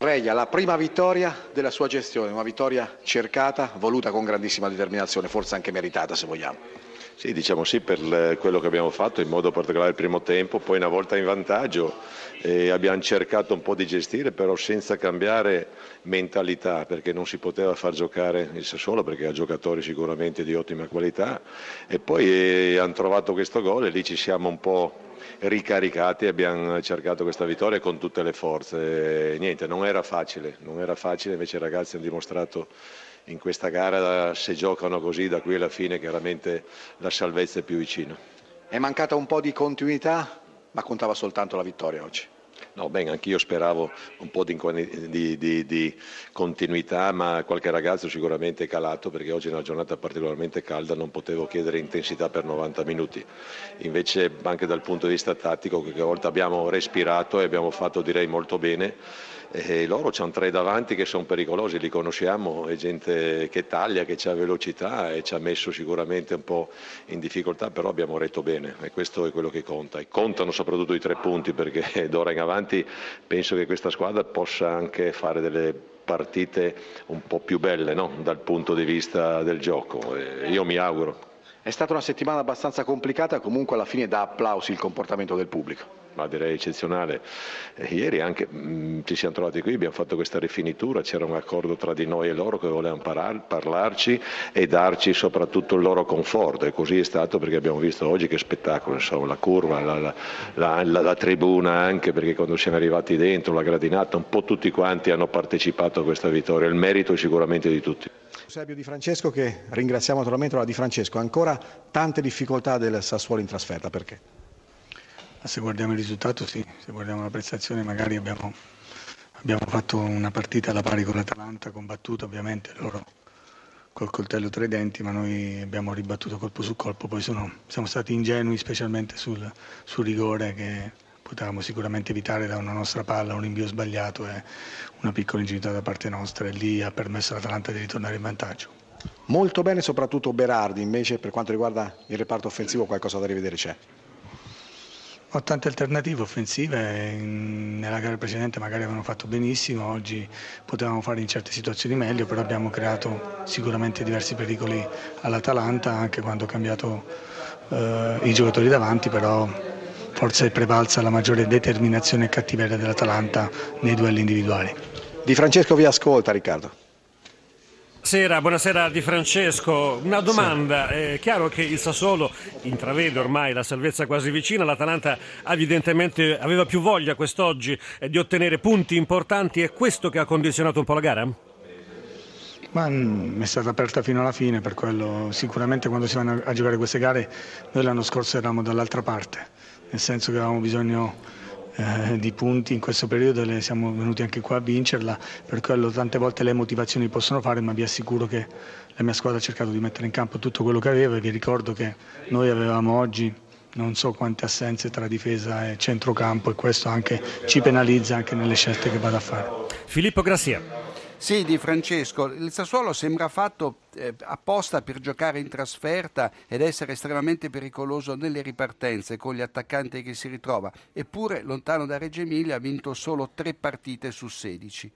Reglia la prima vittoria della sua gestione, una vittoria cercata, voluta con grandissima determinazione, forse anche meritata se vogliamo. Sì, diciamo sì per quello che abbiamo fatto, in modo particolare il primo tempo, poi una volta in vantaggio eh, abbiamo cercato un po' di gestire, però senza cambiare mentalità, perché non si poteva far giocare il Sassuolo, perché ha giocatori sicuramente di ottima qualità, e poi eh, hanno trovato questo gol e lì ci siamo un po' ricaricati abbiamo cercato questa vittoria con tutte le forze. Niente, non era facile, non era facile, invece i ragazzi hanno dimostrato in questa gara se giocano così da qui alla fine chiaramente la salvezza è più vicina. È mancata un po' di continuità, ma contava soltanto la vittoria oggi. No, bene, anch'io speravo un po' di, di, di, continuità, ma qualche ragazzo sicuramente è calato perché oggi è una giornata particolarmente calda, non potevo chiedere intensità per 90 minuti. Invece anche dal punto di vista tattico, qualche volta abbiamo respirato e abbiamo fatto direi molto bene. E loro c'hanno tre davanti che sono pericolosi, li conosciamo, è gente che taglia, che ha velocità e ci ha messo sicuramente un po' in difficoltà, però abbiamo retto bene e questo è quello che conta. E contano soprattutto i tre punti perché d'ora in avanti penso che questa squadra possa anche fare delle partite un po' più belle no? dal punto di vista del gioco. E io mi auguro. È stata una settimana abbastanza complicata, comunque alla fine dà applausi il comportamento del pubblico ma direi eccezionale. Eh, ieri anche mh, mm, ci siamo trovati qui, abbiamo fatto questa rifinitura, c'era un accordo tra di noi e loro che volevano parar, parlarci e darci soprattutto il loro conforto e così è stato perché abbiamo visto oggi che spettacolo, insomma, la curva, la, la, la, la tribuna anche perché quando siamo arrivati dentro, la gradinata, un po' tutti quanti hanno partecipato a questa vittoria, il merito sicuramente di tutti. Eusebio Di Francesco che ringraziamo naturalmente la Di Francesco, ancora tante difficoltà del Sassuolo in trasferta, perché? Se guardiamo il risultato sì, se guardiamo la prestazione magari abbiamo, abbiamo fatto una partita alla pari con l'Atalanta, combattuta ovviamente loro col coltello tra i denti, ma noi abbiamo ribattuto colpo su colpo, poi sono, siamo stati ingenui specialmente sul, sul rigore che potevamo sicuramente evitare da una nostra palla, un rinvio sbagliato e una piccola ingenuità da parte nostra e lì ha permesso all'Atalanta di ritornare in vantaggio. Molto bene soprattutto Berardi, invece per quanto riguarda il reparto offensivo qualcosa da rivedere c'è. Ho tante alternative offensive, nella gara precedente magari avevano fatto benissimo, oggi potevamo fare in certe situazioni meglio, però abbiamo creato sicuramente diversi pericoli all'Atalanta, anche quando ho cambiato eh, i giocatori davanti, però forse è prevalsa la maggiore determinazione e cattiveria dell'Atalanta nei duelli individuali. Di Francesco vi ascolta Riccardo. Buonasera, buonasera Di Francesco. Una domanda, è chiaro che il Sassuolo intravede ormai la salvezza quasi vicina, l'Atalanta evidentemente aveva più voglia quest'oggi di ottenere punti importanti, è questo che ha condizionato un po' la gara? Ma mm, è stata aperta fino alla fine, per quello. Sicuramente quando si vanno a giocare queste gare noi l'anno scorso eravamo dall'altra parte, nel senso che avevamo bisogno eh, di punti in questo periodo e siamo venuti anche qua a vincerla, per quello tante volte le motivazioni possono fare, ma vi assicuro che la mia squadra ha cercato di mettere in campo tutto quello che aveva e vi ricordo che noi avevamo oggi non so quante assenze tra difesa e centrocampo e questo anche ci penalizza anche nelle scelte che vado a fare. Filippo Grassia. Sì, Di Francesco, il Sassuolo sembra fatto eh, apposta per giocare in trasferta ed essere estremamente pericoloso nelle ripartenze con gli attaccanti che si ritrova, eppure lontano da Reggio Emilia ha vinto solo tre partite su 16.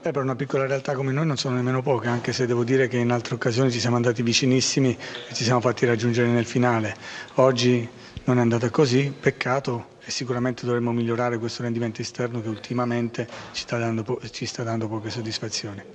Eh, per una piccola realtà come noi non sono nemmeno poche, anche se devo dire che in altre occasioni ci siamo andati vicinissimi e ci siamo fatti raggiungere nel finale. Oggi non è andata così, peccato e sicuramente dovremmo migliorare questo rendimento esterno che ultimamente ci sta dando, ci sta dando poche soddisfazioni.